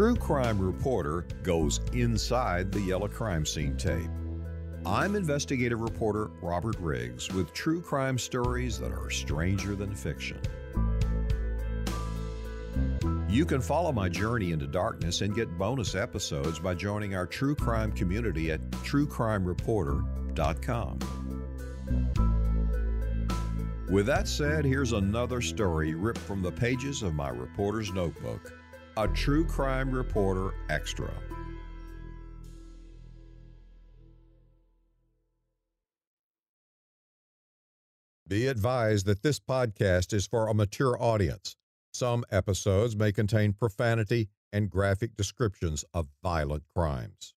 true crime reporter goes inside the yellow crime scene tape. I'm investigative reporter Robert Riggs with true crime stories that are stranger than fiction. You can follow my journey into darkness and get bonus episodes by joining our true crime community at truecrimereporter.com. With that said, here's another story ripped from the pages of my reporter's notebook a true crime reporter extra. Be advised that this podcast is for a mature audience. Some episodes may contain profanity and graphic descriptions of violent crimes.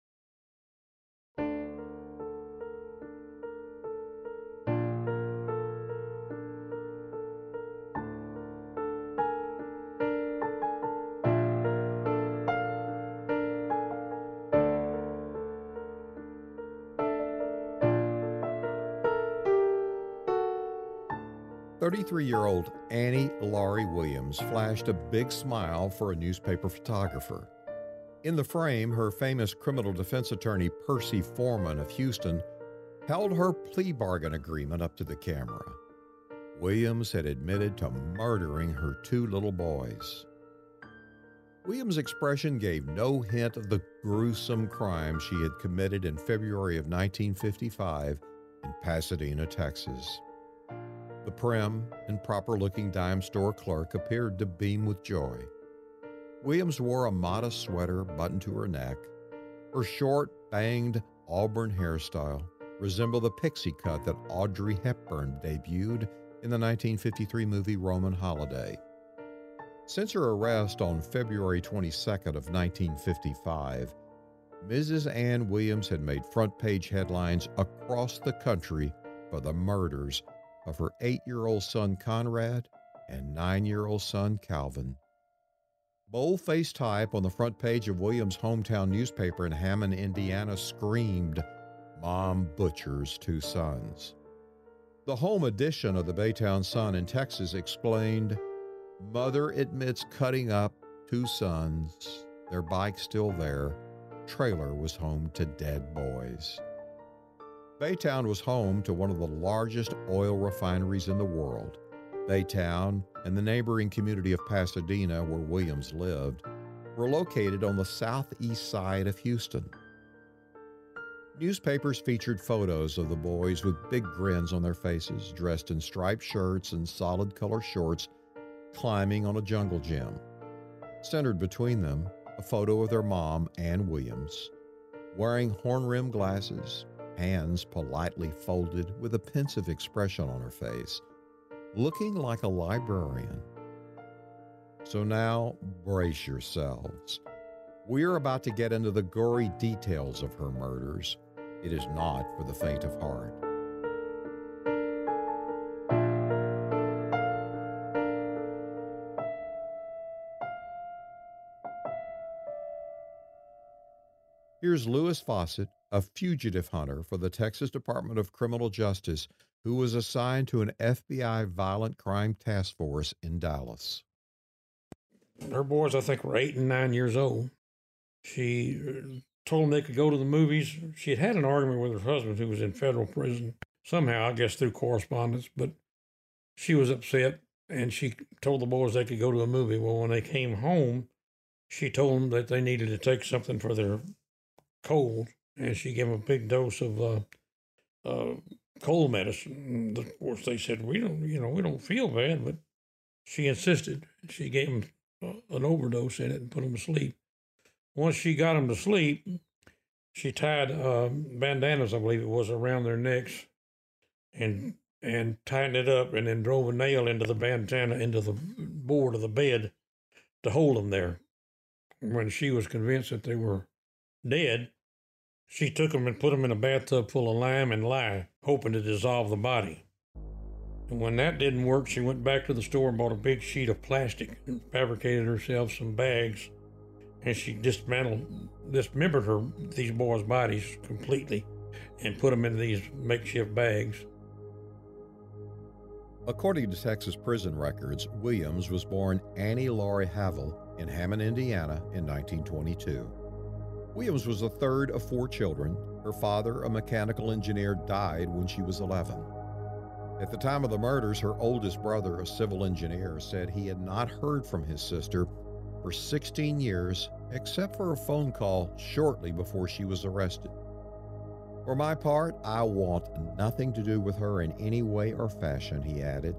33 year old Annie Laurie Williams flashed a big smile for a newspaper photographer. In the frame, her famous criminal defense attorney Percy Foreman of Houston held her plea bargain agreement up to the camera. Williams had admitted to murdering her two little boys. Williams' expression gave no hint of the gruesome crime she had committed in February of 1955 in Pasadena, Texas. The prim and proper looking dime store clerk appeared to beam with joy. Williams wore a modest sweater buttoned to her neck. Her short, banged auburn hairstyle resembled the pixie cut that Audrey Hepburn debuted in the 1953 movie Roman Holiday. Since her arrest on February 22nd of 1955, Mrs. Ann Williams had made front page headlines across the country for the murders of her eight year old son Conrad and nine year old son Calvin. Bold-faced type on the front page of Williams' hometown newspaper in Hammond, Indiana screamed, Mom butchers two sons. The home edition of the Baytown Sun in Texas explained, Mother admits cutting up two sons, their bike still there, trailer was home to dead boys. Baytown was home to one of the largest oil refineries in the world. Baytown and the neighboring community of Pasadena, where Williams lived, were located on the southeast side of Houston. Newspapers featured photos of the boys with big grins on their faces, dressed in striped shirts and solid color shorts, climbing on a jungle gym. Centered between them, a photo of their mom, Ann Williams, wearing horn rimmed glasses, hands politely folded with a pensive expression on her face, looking like a librarian. So now, brace yourselves. We're about to get into the gory details of her murders. It is not for the faint of heart. Here's Louis Fawcett a fugitive hunter for the Texas Department of Criminal Justice who was assigned to an FBI violent crime task force in Dallas. Her boys, I think, were eight and nine years old. She uh, told them they could go to the movies. She had had an argument with her husband, who was in federal prison, somehow, I guess through correspondence, but she was upset and she told the boys they could go to a movie. Well, when they came home, she told them that they needed to take something for their cold and she gave him a big dose of uh, uh, cold medicine. Of course, they said we don't, you know, we don't feel bad, but she insisted. She gave him an overdose in it and put him to sleep. Once she got him to sleep, she tied uh, bandanas, I believe it was, around their necks, and and tightened it up, and then drove a nail into the bandana into the board of the bed to hold them there. When she was convinced that they were dead, she took him and put him in a bathtub full of lime and lye, hoping to dissolve the body. And when that didn't work, she went back to the store and bought a big sheet of plastic and fabricated herself some bags. And she dismantled, dismembered her these boys' bodies completely, and put them in these makeshift bags. According to Texas prison records, Williams was born Annie Laurie Havel in Hammond, Indiana in 1922. Williams was the third of four children. Her father, a mechanical engineer, died when she was 11. At the time of the murders, her oldest brother, a civil engineer, said he had not heard from his sister for 16 years except for a phone call shortly before she was arrested. For my part, I want nothing to do with her in any way or fashion, he added.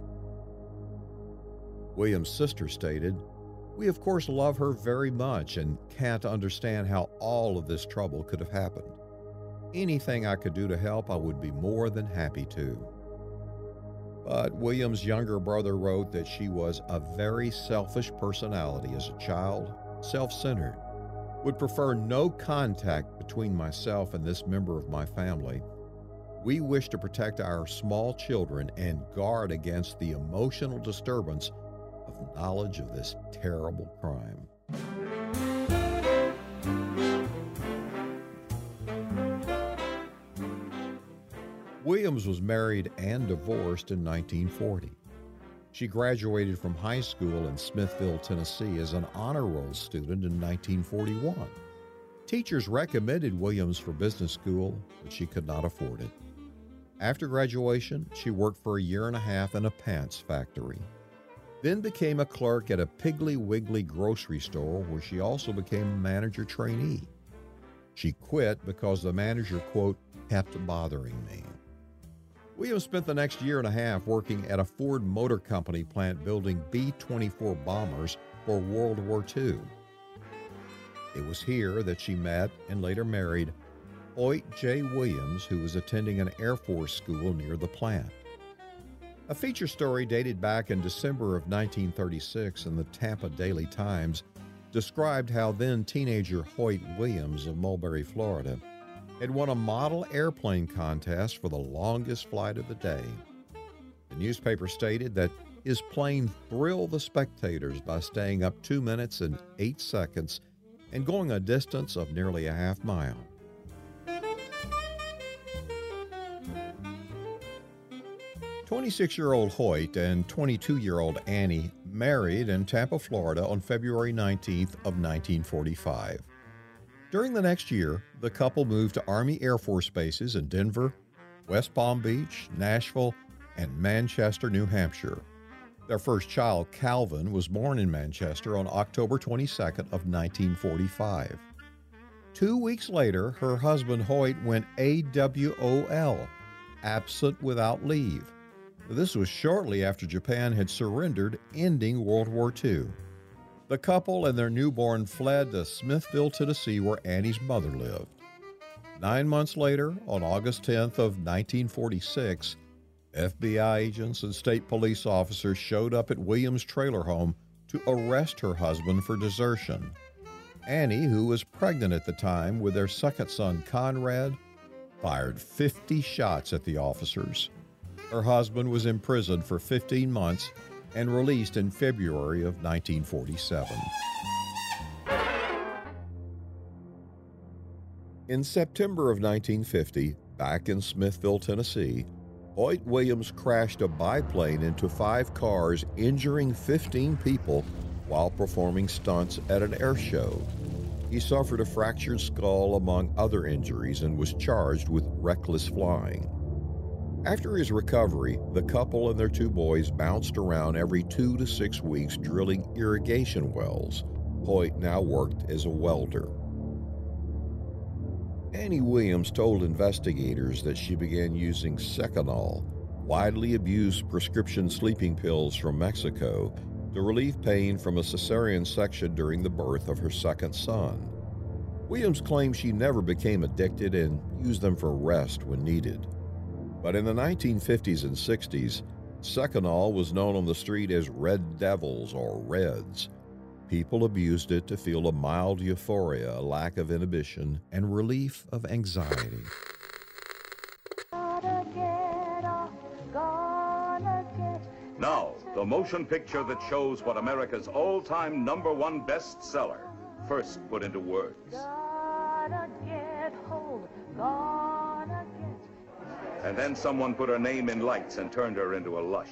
William's sister stated, We of course love her very much and can't understand how all of this trouble could have happened. Anything I could do to help, I would be more than happy to. But William's younger brother wrote that she was a very selfish personality as a child, self centered, would prefer no contact between myself and this member of my family. We wish to protect our small children and guard against the emotional disturbance knowledge of this terrible crime. Williams was married and divorced in 1940. She graduated from high school in Smithville, Tennessee as an honor roll student in 1941. Teachers recommended Williams for business school, but she could not afford it. After graduation, she worked for a year and a half in a pants factory, then became a clerk at a Piggly Wiggly grocery store where she also became a manager trainee. She quit because the manager, quote, kept bothering me. Williams spent the next year and a half working at a Ford Motor Company plant building B 24 bombers for World War II. It was here that she met and later married Hoyt J. Williams, who was attending an Air Force school near the plant. A feature story dated back in December of 1936 in the Tampa Daily Times described how then teenager Hoyt Williams of Mulberry, Florida, had won a model airplane contest for the longest flight of the day. The newspaper stated that his plane thrilled the spectators by staying up 2 minutes and 8 seconds and going a distance of nearly a half mile. Twenty-six-year-old Hoyt and 22-year-old Annie married in Tampa, Florida on February 19th of 1945. During the next year, the couple moved to Army Air Force bases in Denver, West Palm Beach, Nashville, and Manchester, New Hampshire. Their first child, Calvin, was born in Manchester on October 22nd of 1945. Two weeks later, her husband Hoyt went AWOL, absent without leave. This was shortly after Japan had surrendered, ending World War II. The couple and their newborn fled to Smithville, Tennessee, where Annie's mother lived. Nine months later, on August 10th of 1946, FBI agents and state police officers showed up at Williams' trailer home to arrest her husband for desertion. Annie, who was pregnant at the time with their second son, Conrad, fired 50 shots at the officers. Her husband was imprisoned for 15 months and released in February of 1947. In September of 1950, back in Smithville, Tennessee, Hoyt Williams crashed a biplane into five cars, injuring 15 people while performing stunts at an air show. He suffered a fractured skull, among other injuries, and was charged with reckless flying. After his recovery, the couple and their two boys bounced around every two to six weeks drilling irrigation wells. Hoyt now worked as a welder. Annie Williams told investigators that she began using Seconal, widely abused prescription sleeping pills from Mexico, to relieve pain from a cesarean section during the birth of her second son. Williams claimed she never became addicted and used them for rest when needed. But in the 1950s and 60s, Seconal was known on the street as Red Devils or Reds. People abused it to feel a mild euphoria, a lack of inhibition, and relief of anxiety. Now, the motion picture that shows what America's all time number one bestseller first put into words. And then someone put her name in lights and turned her into a lush.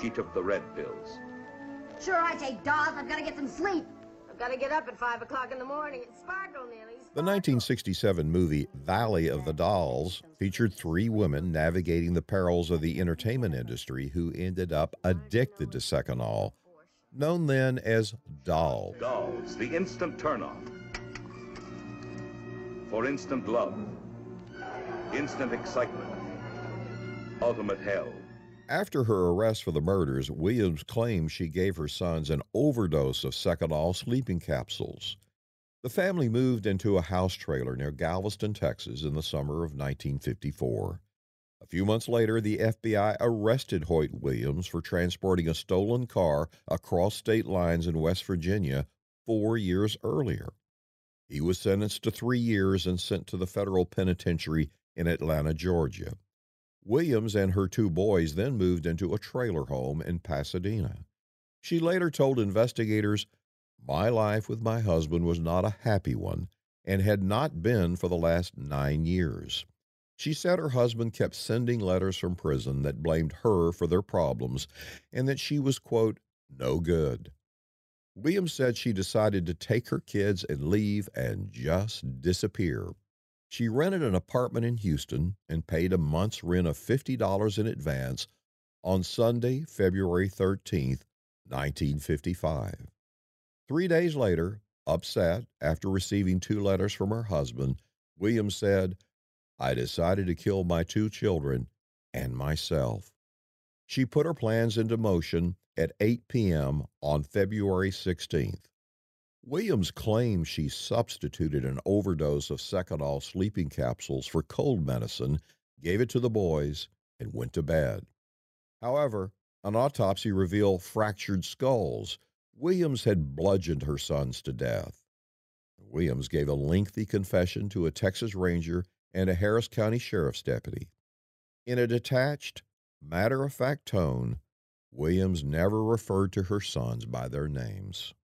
she took the red pills. Sure, I take Dawes. I've got to get some sleep. I've got to get up at 5 o'clock in the morning. It's Sparkle, Neely. The 1967 movie Valley of the Dolls featured three women navigating the perils of the entertainment industry who ended up addicted to Seconal, known then as Doll. Dolls, the instant turn-on. For instant love, instant excitement, ultimate hell. After her arrest for the murders, Williams claimed she gave her sons an overdose of Seconal sleeping capsules. The family moved into a house trailer near Galveston, Texas in the summer of 1954. A few months later, the FBI arrested Hoyt Williams for transporting a stolen car across state lines in West Virginia four years earlier. He was sentenced to three years and sent to the federal penitentiary in Atlanta, Georgia. Williams and her two boys then moved into a trailer home in Pasadena. She later told investigators, My life with my husband was not a happy one and had not been for the last nine years. She said her husband kept sending letters from prison that blamed her for their problems and that she was, quote, no good. Williams said she decided to take her kids and leave and just disappear. She rented an apartment in Houston and paid a month's rent of $50 in advance on Sunday, February 13, 1955. Three days later, upset after receiving two letters from her husband, Williams said, I decided to kill my two children and myself. She put her plans into motion at 8 p.m. on February 16th. Williams claims she substituted an overdose of Seconal sleeping capsules for cold medicine, gave it to the boys, and went to bed. However, an autopsy revealed fractured skulls. Williams had bludgeoned her sons to death. Williams gave a lengthy confession to a Texas Ranger and a Harris County Sheriff's deputy. In a detached, matter of fact tone, Williams never referred to her sons by their names.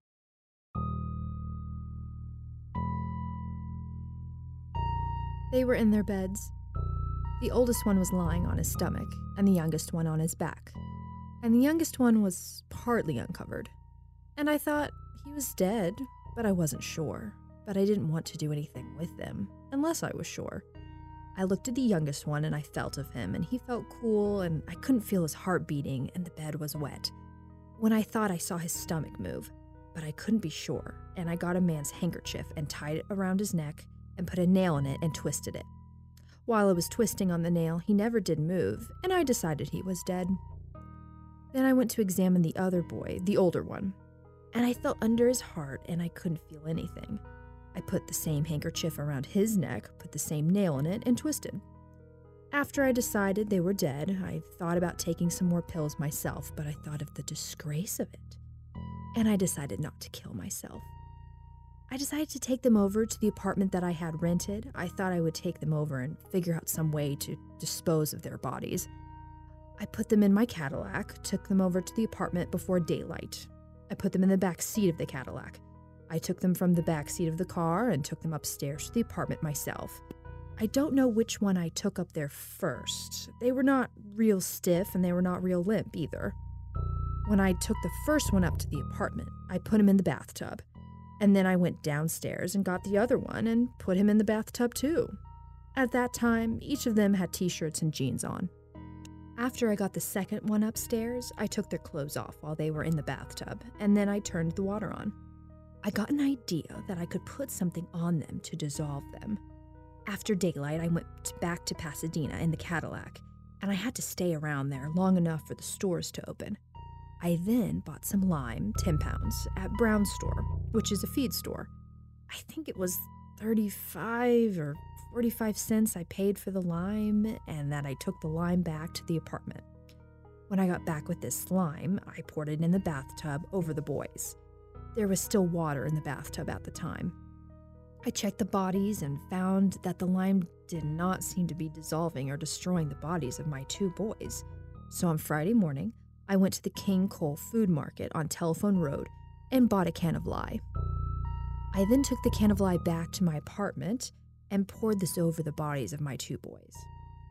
They were in their beds. The oldest one was lying on his stomach, and the youngest one on his back. And the youngest one was partly uncovered. And I thought he was dead, but I wasn't sure. But I didn't want to do anything with them, unless I was sure. I looked at the youngest one and I felt of him, and he felt cool, and I couldn't feel his heart beating, and the bed was wet. When I thought I saw his stomach move, but I couldn't be sure, and I got a man's handkerchief and tied it around his neck and put a nail in it and twisted it. While I was twisting on the nail, he never did move, and I decided he was dead. Then I went to examine the other boy, the older one, and I felt under his heart and I couldn't feel anything. I put the same handkerchief around his neck, put the same nail in it, and twisted. After I decided they were dead, I thought about taking some more pills myself, but I thought of the disgrace of it. And I decided not to kill myself. I decided to take them over to the apartment that I had rented. I thought I would take them over and figure out some way to dispose of their bodies. I put them in my Cadillac, took them over to the apartment before daylight. I put them in the back seat of the Cadillac. I took them from the back seat of the car and took them upstairs to the apartment myself. I don't know which one I took up there first. They were not real stiff and they were not real limp either. When I took the first one up to the apartment, I put him in the bathtub. And then I went downstairs and got the other one and put him in the bathtub too. At that time, each of them had t shirts and jeans on. After I got the second one upstairs, I took their clothes off while they were in the bathtub, and then I turned the water on. I got an idea that I could put something on them to dissolve them. After daylight, I went back to Pasadena in the Cadillac, and I had to stay around there long enough for the stores to open. I then bought some lime, 10 pounds, at Brown's store, which is a feed store. I think it was 35 or 45 cents I paid for the lime, and that I took the lime back to the apartment. When I got back with this lime, I poured it in the bathtub over the boys. There was still water in the bathtub at the time. I checked the bodies and found that the lime did not seem to be dissolving or destroying the bodies of my two boys. So on Friday morning, I went to the King Cole Food Market on Telephone Road and bought a can of lye. I then took the can of lye back to my apartment and poured this over the bodies of my two boys.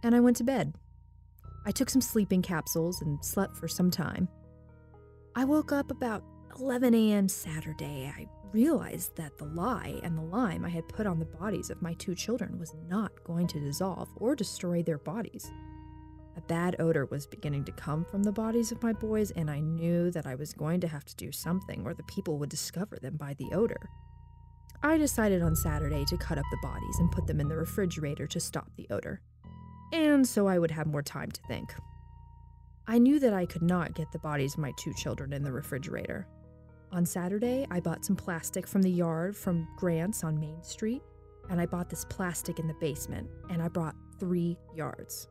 And I went to bed. I took some sleeping capsules and slept for some time. I woke up about 11 a.m. Saturday. I realized that the lye and the lime I had put on the bodies of my two children was not going to dissolve or destroy their bodies. A bad odor was beginning to come from the bodies of my boys, and I knew that I was going to have to do something or the people would discover them by the odor. I decided on Saturday to cut up the bodies and put them in the refrigerator to stop the odor, and so I would have more time to think. I knew that I could not get the bodies of my two children in the refrigerator. On Saturday, I bought some plastic from the yard from Grant's on Main Street, and I bought this plastic in the basement, and I brought three yards.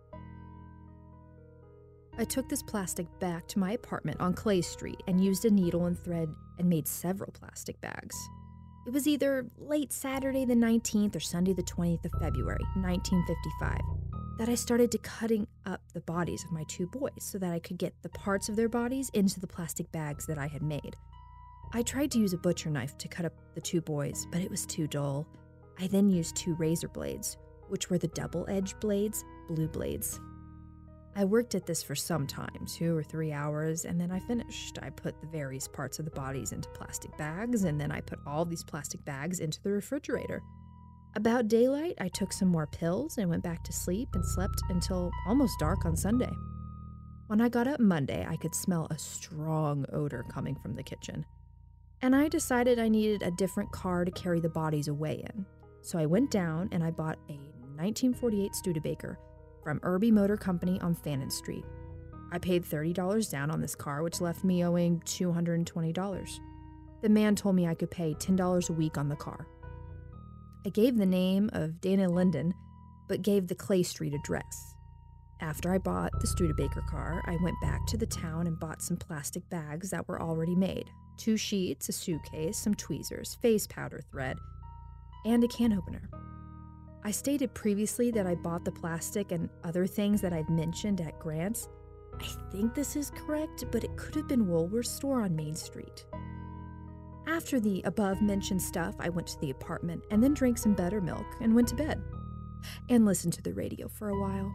I took this plastic back to my apartment on Clay Street and used a needle and thread and made several plastic bags. It was either late Saturday the 19th or Sunday the 20th of February, 1955, that I started to cutting up the bodies of my two boys so that I could get the parts of their bodies into the plastic bags that I had made. I tried to use a butcher knife to cut up the two boys, but it was too dull. I then used two razor blades, which were the double edged blades, blue blades. I worked at this for some time, two or three hours, and then I finished. I put the various parts of the bodies into plastic bags, and then I put all these plastic bags into the refrigerator. About daylight, I took some more pills and went back to sleep and slept until almost dark on Sunday. When I got up Monday, I could smell a strong odor coming from the kitchen. And I decided I needed a different car to carry the bodies away in. So I went down and I bought a 1948 Studebaker from Irby Motor Company on Fannin Street. I paid $30 down on this car, which left me owing $220. The man told me I could pay $10 a week on the car. I gave the name of Dana Linden, but gave the Clay Street address. After I bought the Studebaker car, I went back to the town and bought some plastic bags that were already made two sheets, a suitcase, some tweezers, face powder thread, and a can opener. I stated previously that I bought the plastic and other things that I've mentioned at Grant's. I think this is correct, but it could have been Woolworth store on Main Street. After the above mentioned stuff, I went to the apartment and then drank some buttermilk and went to bed and listened to the radio for a while.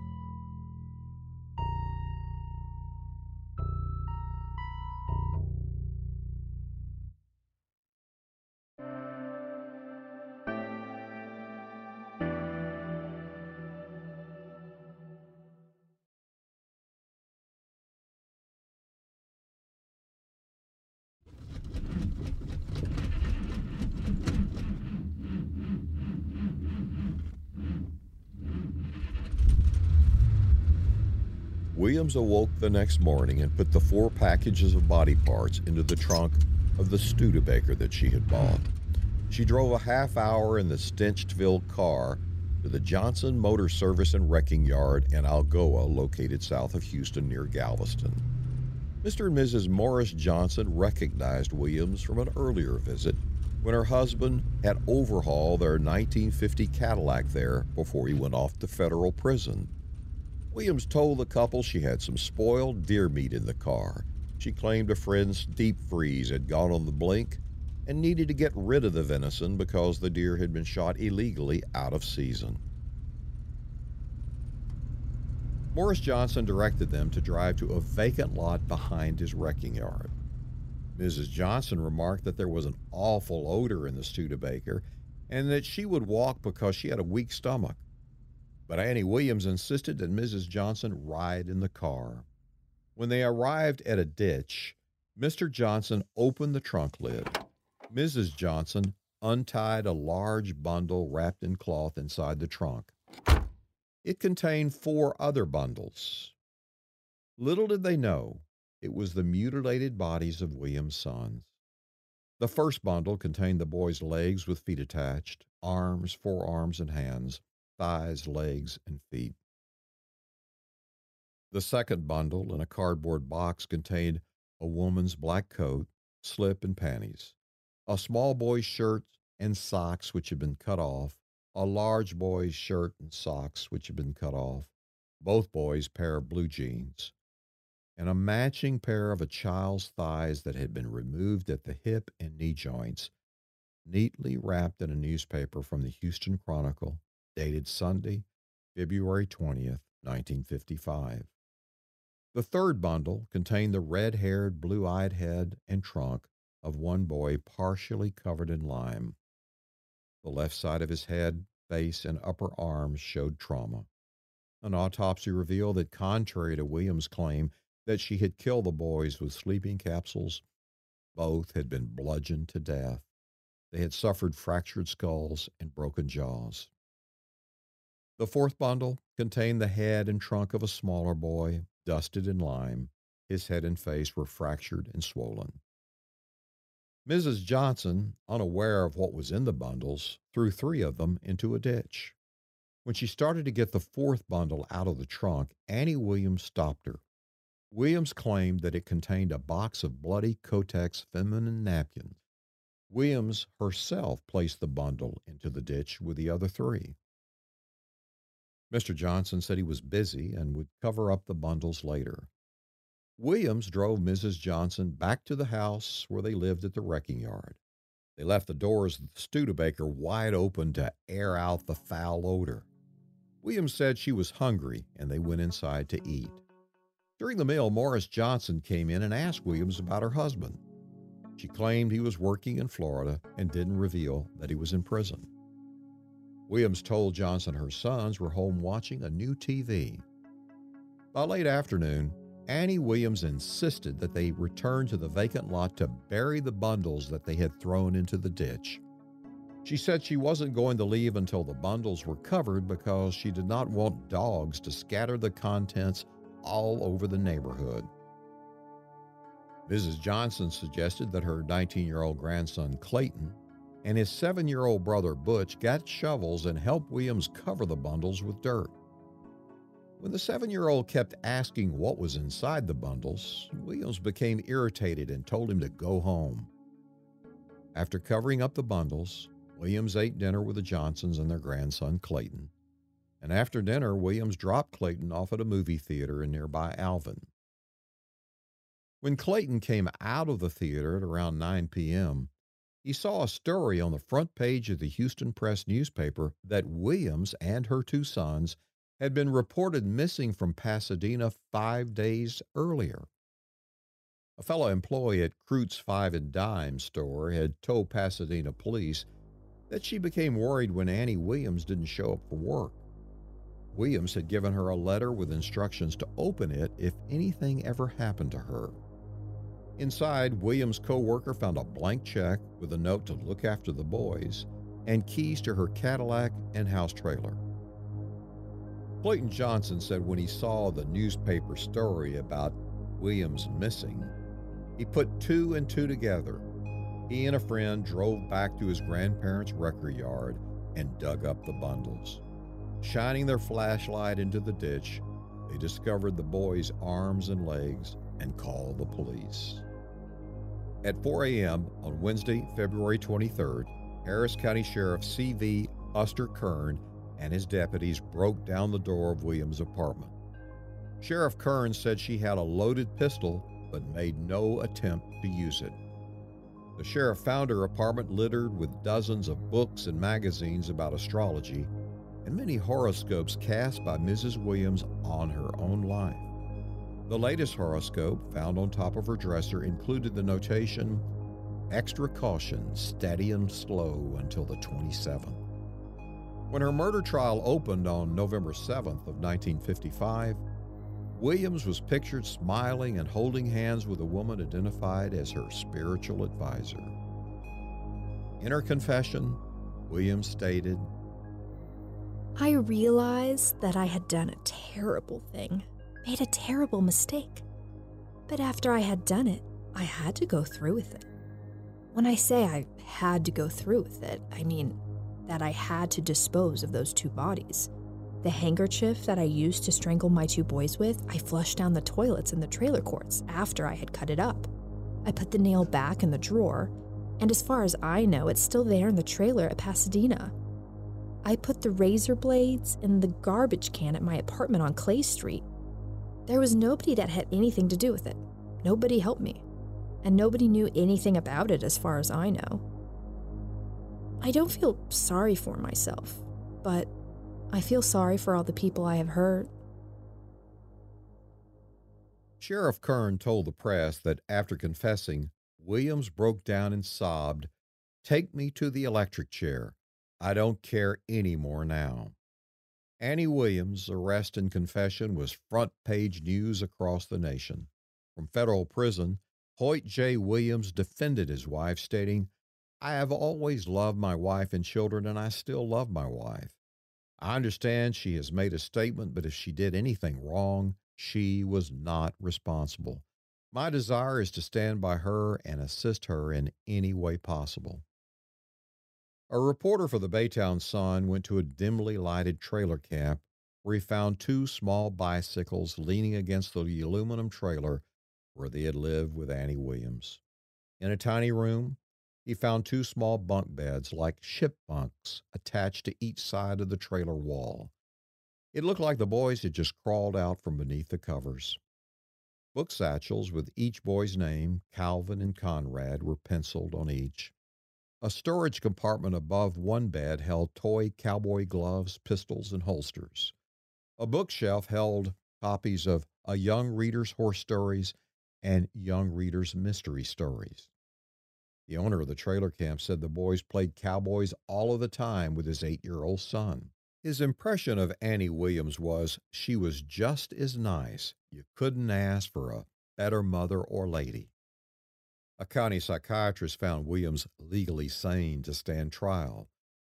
Williams awoke the next morning and put the four packages of body parts into the trunk of the Studebaker that she had bought. She drove a half hour in the stench-filled car to the Johnson Motor Service and Wrecking Yard in Algoa, located south of Houston near Galveston. Mr. and Mrs. Morris Johnson recognized Williams from an earlier visit when her husband had overhauled their 1950 Cadillac there before he went off to federal prison. Williams told the couple she had some spoiled deer meat in the car. She claimed a friend's deep freeze had gone on the blink and needed to get rid of the venison because the deer had been shot illegally out of season. Morris Johnson directed them to drive to a vacant lot behind his wrecking yard. Mrs. Johnson remarked that there was an awful odor in the Studebaker and that she would walk because she had a weak stomach. But Annie Williams insisted that Mrs. Johnson ride in the car. When they arrived at a ditch, Mr. Johnson opened the trunk lid. Mrs. Johnson untied a large bundle wrapped in cloth inside the trunk. It contained four other bundles. Little did they know it was the mutilated bodies of William's sons. The first bundle contained the boy's legs with feet attached, arms, forearms, and hands thighs, legs, and feet. The second bundle in a cardboard box contained a woman's black coat, slip, and panties, a small boy's shirt and socks which had been cut off, a large boy's shirt and socks which had been cut off, both boys' pair of blue jeans, and a matching pair of a child's thighs that had been removed at the hip and knee joints, neatly wrapped in a newspaper from the Houston Chronicle dated Sunday, February 20th, 1955. The third bundle contained the red haired, blue eyed head and trunk of one boy partially covered in lime. The left side of his head, face, and upper arms showed trauma. An autopsy revealed that, contrary to Williams' claim that she had killed the boys with sleeping capsules, both had been bludgeoned to death. They had suffered fractured skulls and broken jaws. The fourth bundle contained the head and trunk of a smaller boy, dusted in lime. His head and face were fractured and swollen. Mrs. Johnson, unaware of what was in the bundles, threw three of them into a ditch. When she started to get the fourth bundle out of the trunk, Annie Williams stopped her. Williams claimed that it contained a box of bloody Kotex feminine napkins. Williams herself placed the bundle into the ditch with the other three. Mr. Johnson said he was busy and would cover up the bundles later. Williams drove Mrs. Johnson back to the house where they lived at the wrecking yard. They left the doors of the Studebaker wide open to air out the foul odor. Williams said she was hungry and they went inside to eat. During the meal, Morris Johnson came in and asked Williams about her husband. She claimed he was working in Florida and didn't reveal that he was in prison. Williams told Johnson her sons were home watching a new TV. By late afternoon, Annie Williams insisted that they return to the vacant lot to bury the bundles that they had thrown into the ditch. She said she wasn't going to leave until the bundles were covered because she did not want dogs to scatter the contents all over the neighborhood. Mrs. Johnson suggested that her 19 year old grandson Clayton and his seven year old brother Butch got shovels and helped Williams cover the bundles with dirt. When the seven year old kept asking what was inside the bundles, Williams became irritated and told him to go home. After covering up the bundles, Williams ate dinner with the Johnsons and their grandson Clayton. And after dinner, Williams dropped Clayton off at a movie theater in nearby Alvin. When Clayton came out of the theater at around 9 p.m., he saw a story on the front page of the Houston Press newspaper that Williams and her two sons had been reported missing from Pasadena five days earlier. A fellow employee at Kreutz's Five and Dime store had told Pasadena police that she became worried when Annie Williams didn't show up for work. Williams had given her a letter with instructions to open it if anything ever happened to her. Inside, Williams' co-worker found a blank check with a note to look after the boys and keys to her Cadillac and house trailer. Clayton Johnson said when he saw the newspaper story about Williams missing, he put two and two together. He and a friend drove back to his grandparents' wrecker yard and dug up the bundles. Shining their flashlight into the ditch, they discovered the boy's arms and legs and called the police. At 4 a.m. on Wednesday, February 23rd, Harris County Sheriff C.V. Buster Kern and his deputies broke down the door of Williams' apartment. Sheriff Kern said she had a loaded pistol but made no attempt to use it. The sheriff found her apartment littered with dozens of books and magazines about astrology and many horoscopes cast by Mrs. Williams on her own life. The latest horoscope, found on top of her dresser, included the notation Extra caution, steady and slow until the 27th. When her murder trial opened on November 7th of 1955, Williams was pictured smiling and holding hands with a woman identified as her spiritual advisor. In her confession, Williams stated, I realized that I had done a terrible thing, made a terrible mistake. But after I had done it, I had to go through with it. When I say I had to go through with it, I mean that I had to dispose of those two bodies. The handkerchief that I used to strangle my two boys with, I flushed down the toilets in the trailer courts after I had cut it up. I put the nail back in the drawer, and as far as I know, it's still there in the trailer at Pasadena. I put the razor blades in the garbage can at my apartment on Clay Street. There was nobody that had anything to do with it. Nobody helped me. And nobody knew anything about it as far as I know. I don't feel sorry for myself, but I feel sorry for all the people I have hurt. Sheriff Kern told the press that after confessing, Williams broke down and sobbed, Take me to the electric chair. I don't care any more now. Annie Williams' arrest and confession was front page news across the nation. From federal prison, Hoyt J. Williams defended his wife, stating, I have always loved my wife and children, and I still love my wife. I understand she has made a statement, but if she did anything wrong, she was not responsible. My desire is to stand by her and assist her in any way possible. A reporter for the Baytown Sun went to a dimly lighted trailer camp where he found two small bicycles leaning against the aluminum trailer where they had lived with Annie Williams. In a tiny room, he found two small bunk beds like ship bunks attached to each side of the trailer wall. It looked like the boys had just crawled out from beneath the covers. Book satchels with each boy's name, Calvin and Conrad, were penciled on each. A storage compartment above one bed held toy cowboy gloves, pistols, and holsters. A bookshelf held copies of A Young Reader's Horse Stories and Young Reader's Mystery Stories. The owner of the trailer camp said the boys played cowboys all of the time with his eight year old son. His impression of Annie Williams was she was just as nice. You couldn't ask for a better mother or lady. A county psychiatrist found Williams legally sane to stand trial.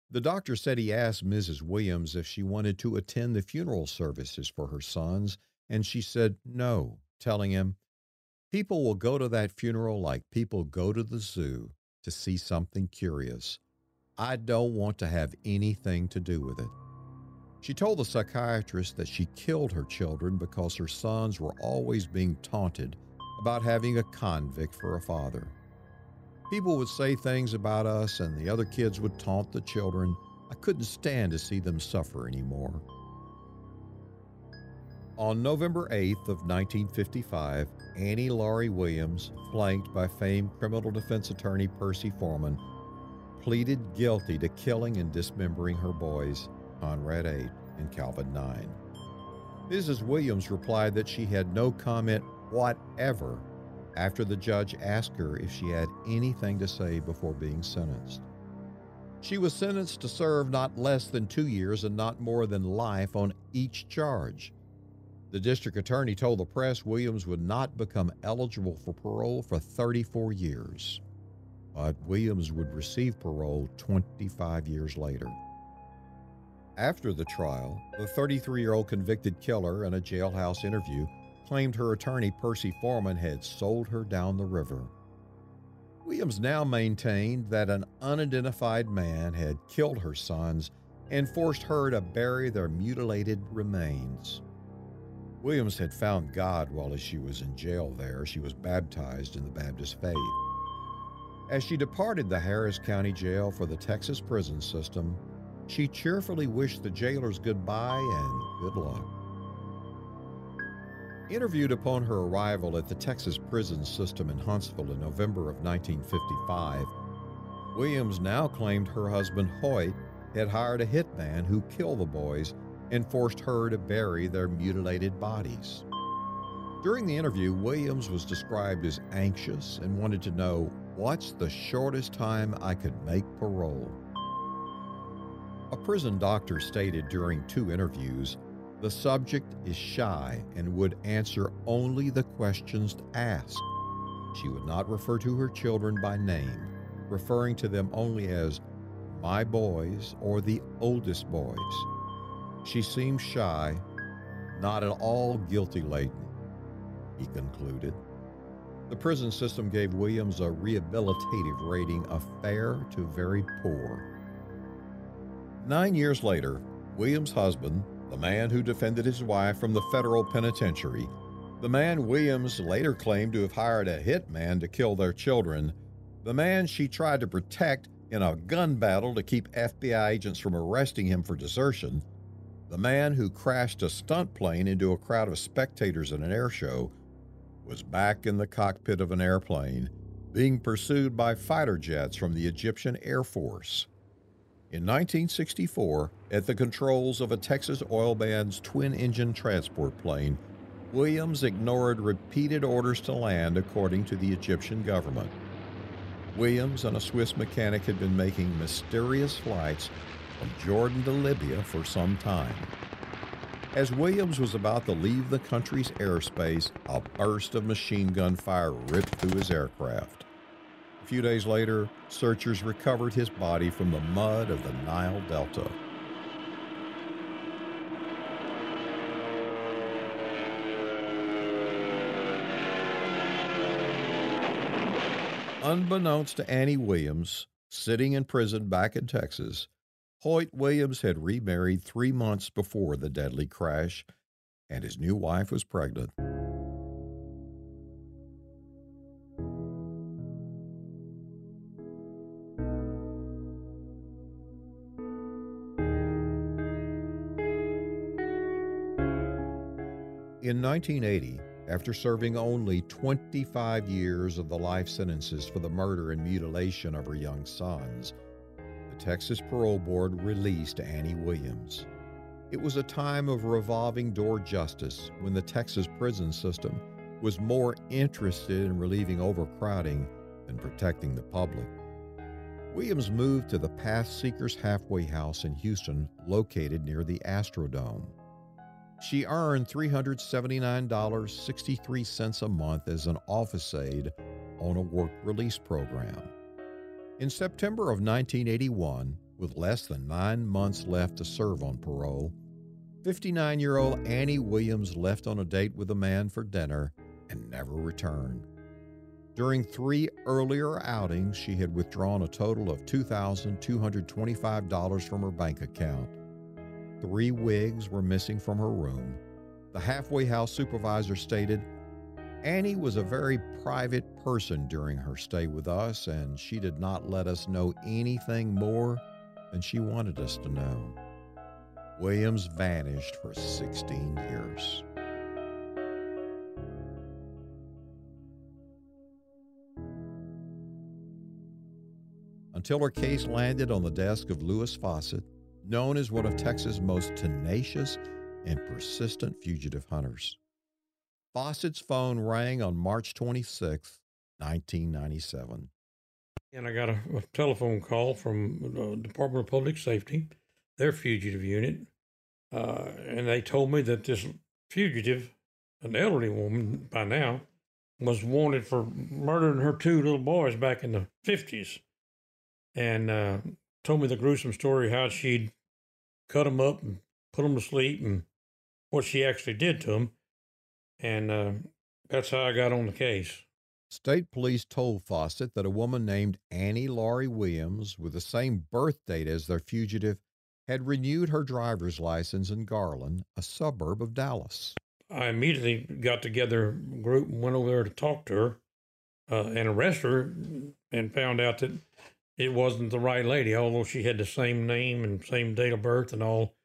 The doctor said he asked Mrs. Williams if she wanted to attend the funeral services for her sons, and she said no, telling him, People will go to that funeral like people go to the zoo to see something curious. I don't want to have anything to do with it. She told the psychiatrist that she killed her children because her sons were always being taunted about having a convict for a father. People would say things about us, and the other kids would taunt the children. I couldn't stand to see them suffer anymore. On November 8th of 1955, Annie Laurie Williams, flanked by famed criminal defense attorney Percy Foreman, pleaded guilty to killing and dismembering her boys, Conrad 8 and Calvin 9. Mrs. Williams replied that she had no comment whatever after the judge asked her if she had anything to say before being sentenced. She was sentenced to serve not less than two years and not more than life on each charge. The district attorney told the press Williams would not become eligible for parole for 34 years, but Williams would receive parole 25 years later. After the trial, the 33 year old convicted killer in a jailhouse interview claimed her attorney Percy Foreman had sold her down the river. Williams now maintained that an unidentified man had killed her sons and forced her to bury their mutilated remains. Williams had found God while she was in jail there. She was baptized in the Baptist faith. As she departed the Harris County Jail for the Texas prison system, she cheerfully wished the jailers goodbye and good luck. Interviewed upon her arrival at the Texas prison system in Huntsville in November of 1955, Williams now claimed her husband Hoyt had hired a hitman who killed the boys and forced her to bury their mutilated bodies. During the interview, Williams was described as anxious and wanted to know what's the shortest time I could make parole. A prison doctor stated during two interviews the subject is shy and would answer only the questions asked. She would not refer to her children by name, referring to them only as my boys or the oldest boys. She seems shy, not at all guilty laden, he concluded. The prison system gave Williams a rehabilitative rating of fair to very poor. Nine years later, Williams' husband, the man who defended his wife from the federal penitentiary, the man Williams later claimed to have hired a hitman to kill their children, the man she tried to protect in a gun battle to keep FBI agents from arresting him for desertion, the man who crashed a stunt plane into a crowd of spectators at an air show, was back in the cockpit of an airplane, being pursued by fighter jets from the Egyptian Air Force. In 1964, at the controls of a Texas oil band's twin engine transport plane, Williams ignored repeated orders to land according to the Egyptian government. Williams and a Swiss mechanic had been making mysterious flights from Jordan to Libya for some time. As Williams was about to leave the country's airspace, a burst of machine gun fire ripped through his aircraft. A few days later, searchers recovered his body from the mud of the Nile Delta. Unbeknownst to Annie Williams, sitting in prison back in Texas, Hoyt Williams had remarried three months before the deadly crash, and his new wife was pregnant. In 1980, after serving only 25 years of the life sentences for the murder and mutilation of her young sons, the Texas Parole Board released Annie Williams. It was a time of revolving door justice when the Texas prison system was more interested in relieving overcrowding than protecting the public. Williams moved to the Path Seekers Halfway House in Houston, located near the Astrodome. She earned $379.63 a month as an office aide on a work release program. In September of 1981, with less than nine months left to serve on parole, 59 year old Annie Williams left on a date with a man for dinner and never returned. During three earlier outings, she had withdrawn a total of $2,225 from her bank account Three wigs were missing from her room. The halfway house supervisor stated, Annie was a very private person during her stay with us, and she did not let us know anything more than she wanted us to know. Williams vanished for 16 years. Until her case landed on the desk of Louis Fawcett, known as one of Texas' most tenacious and persistent fugitive hunters. Fawcett's phone rang on March 26, 1997. And I got a, a telephone call from the Department of Public Safety, their fugitive unit, uh, and they told me that this fugitive, an elderly woman by now, was wanted for murdering her two little boys back in the 50s. And uh, told me the gruesome story how she'd cut them up and put them to sleep and what she actually did to them. And uh, that's how I got on the case. State police told Fawcett that a woman named Annie Laurie Williams, with the same birth date as their fugitive, had renewed her driver's license in Garland, a suburb of Dallas. I immediately got together a group and went over there to talk to her uh, and arrest her and found out that it wasn't the right lady, although she had the same name and same date of birth and all.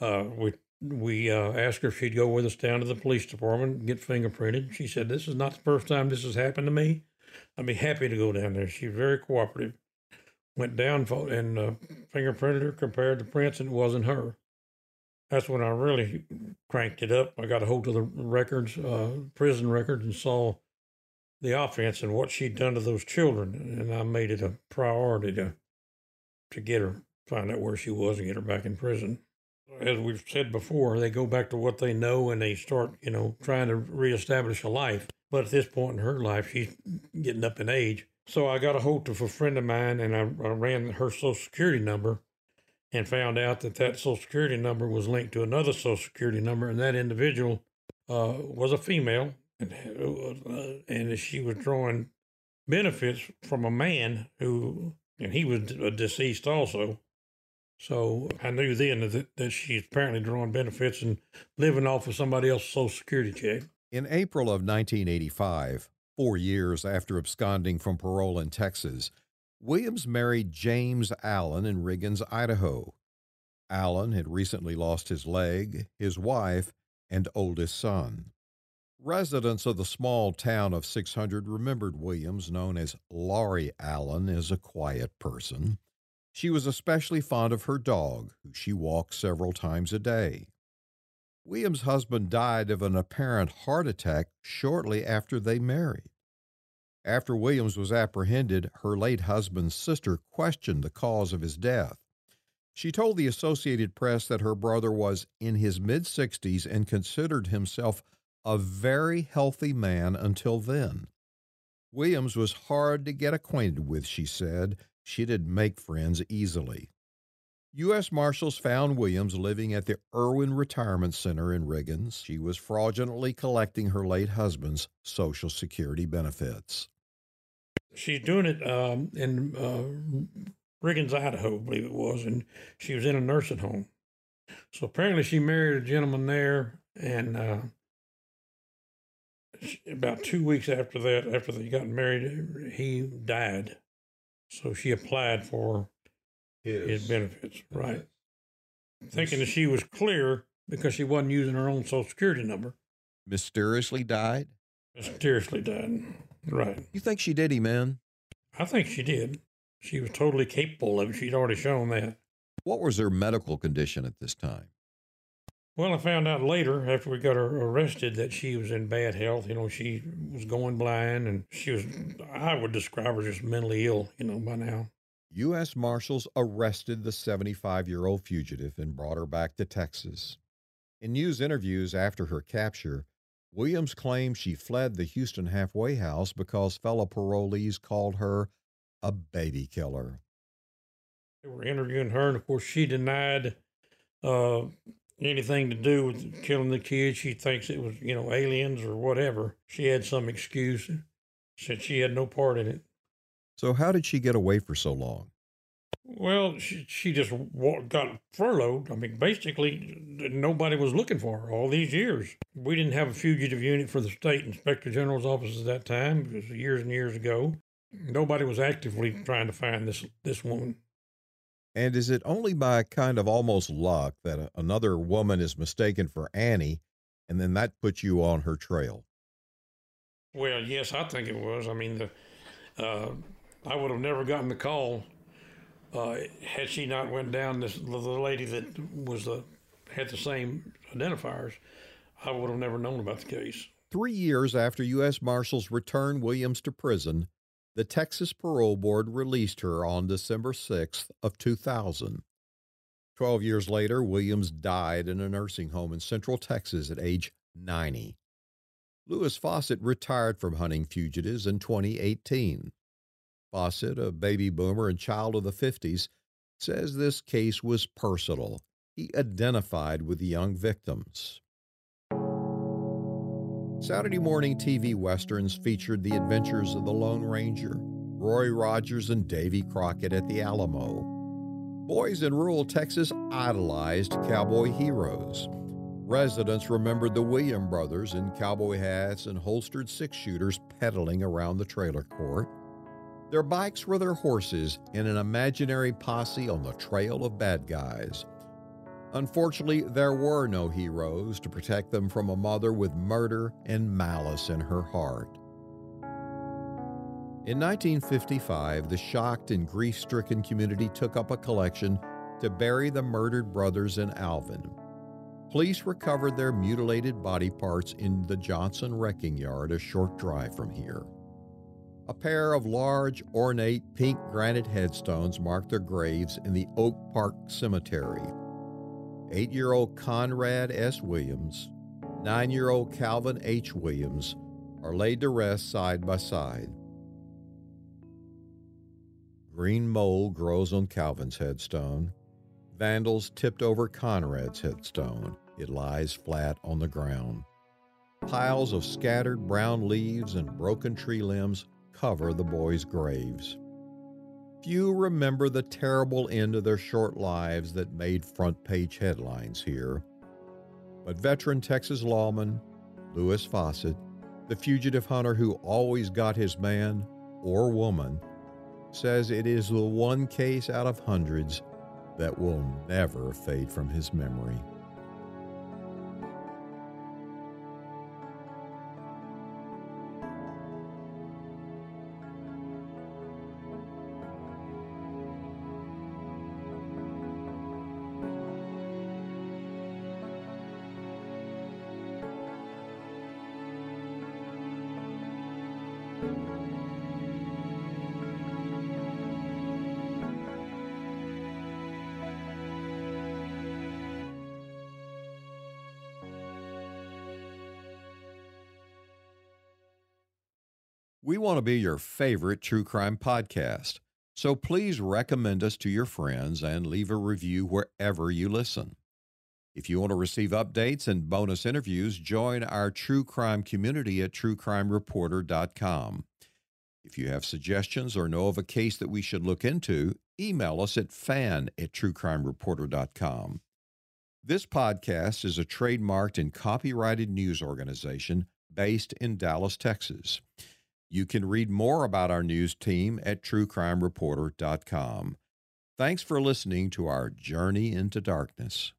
Uh, we we uh, asked her if she'd go with us down to the police department get fingerprinted. She said, "This is not the first time this has happened to me. I'd be happy to go down there." She was very cooperative. Went down and uh, fingerprinted her, compared the prints, and it wasn't her. That's when I really cranked it up. I got a hold of the records, uh, prison records, and saw the offense and what she'd done to those children, and I made it a priority to to get her, find out where she was, and get her back in prison. As we've said before, they go back to what they know and they start, you know, trying to reestablish a life. But at this point in her life, she's getting up in age. So I got a hold of a friend of mine and I, I ran her social security number and found out that that social security number was linked to another social security number, and that individual uh, was a female and, she was drawing benefits from a man who, and he was deceased also. So I knew then that, that she's apparently drawing benefits and living off of somebody else's Social Security check. In April of 1985, four years after absconding from parole in Texas, Williams married James Allen in Riggins, Idaho. Allen had recently lost his leg, his wife, and oldest son. Residents of the small town of 600 remembered Williams, known as Laurie Allen, as a quiet person. She was especially fond of her dog, who she walked several times a day. Williams' husband died of an apparent heart attack shortly after they married. After Williams was apprehended, her late husband's sister questioned the cause of his death. She told the Associated Press that her brother was in his mid 60s and considered himself a very healthy man until then. Williams was hard to get acquainted with, she said. She didn't make friends easily. U.S. Marshals found Williams living at the Irwin Retirement Center in Riggins. She was fraudulently collecting her late husband's Social Security benefits. She's doing it um, in uh, Riggins, Idaho, I believe it was, and she was in a nursing home. So apparently, she married a gentleman there, and uh, about two weeks after that, after they got married, he died. So she applied for his, his benefits, right? Thinking that she was clear because she wasn't using her own Social Security number. Mysteriously died? Mysteriously died, right. You think she did him in? I think she did. She was totally capable of it. She'd already shown that. What was her medical condition at this time? Well, I found out later after we got her arrested that she was in bad health. You know, she was going blind and she was, I would describe her as mentally ill, you know, by now. U.S. Marshals arrested the 75 year old fugitive and brought her back to Texas. In news interviews after her capture, Williams claimed she fled the Houston halfway house because fellow parolees called her a baby killer. They were interviewing her, and of course, she denied uh, anything to do with killing the kids. She thinks it was, you know, aliens or whatever. She had some excuse, said she had no part in it. So, how did she get away for so long? Well, she, she just walked, got furloughed. I mean, basically, nobody was looking for her all these years. We didn't have a fugitive unit for the state inspector general's office at that time. It was years and years ago nobody was actively trying to find this this woman. And is it only by kind of almost luck that another woman is mistaken for Annie, and then that puts you on her trail? Well, yes, I think it was. I mean, the uh, I would have never gotten the call uh, had she not went down this the lady that was the had the same identifiers. I would have never known about the case. Three years after U.S. Marshals returned Williams to prison, the Texas Parole Board released her on December 6th of 2000. Twelve years later, Williams died in a nursing home in Central Texas at age 90. Louis Fawcett retired from hunting fugitives in 2018. Fawcett, a baby boomer and child of the 50s, says this case was personal. He identified with the young victims. Saturday morning TV westerns featured the adventures of the Lone Ranger, Roy Rogers, and Davy Crockett at the Alamo. Boys in rural Texas idolized cowboy heroes. Residents remembered the William brothers in cowboy hats and holstered six shooters pedaling around the trailer court. Their bikes were their horses in an imaginary posse on the trail of bad guys. Unfortunately, there were no heroes to protect them from a mother with murder and malice in her heart. In 1955, the shocked and grief stricken community took up a collection to bury the murdered brothers in Alvin. Police recovered their mutilated body parts in the Johnson Wrecking Yard, a short drive from here. A pair of large, ornate pink granite headstones mark their graves in the Oak Park Cemetery, eight year old Conrad S. Williams, nine year old Calvin H. Williams are laid to rest side by side. Green mold grows on Calvin's headstone. Vandals tipped over Conrad's headstone. It lies flat on the ground. Piles of scattered brown leaves and broken tree limbs cover the boys' graves. Few remember the terrible end of their short lives that made front page headlines here. But veteran Texas lawman Louis Fawcett, the fugitive hunter who always got his man or woman, says it is the one case out of hundreds that will never fade from his memory. Be your favorite true crime podcast, so please recommend us to your friends and leave a review wherever you listen. If you want to receive updates and bonus interviews, join our true crime community at truecrimereporter.com. If you have suggestions or know of a case that we should look into, email us at fan at truecrimereporter.com. This podcast is a trademarked and copyrighted news organization based in Dallas, Texas. You can read more about our news team at truecrimereporter.com. Thanks for listening to our Journey into Darkness.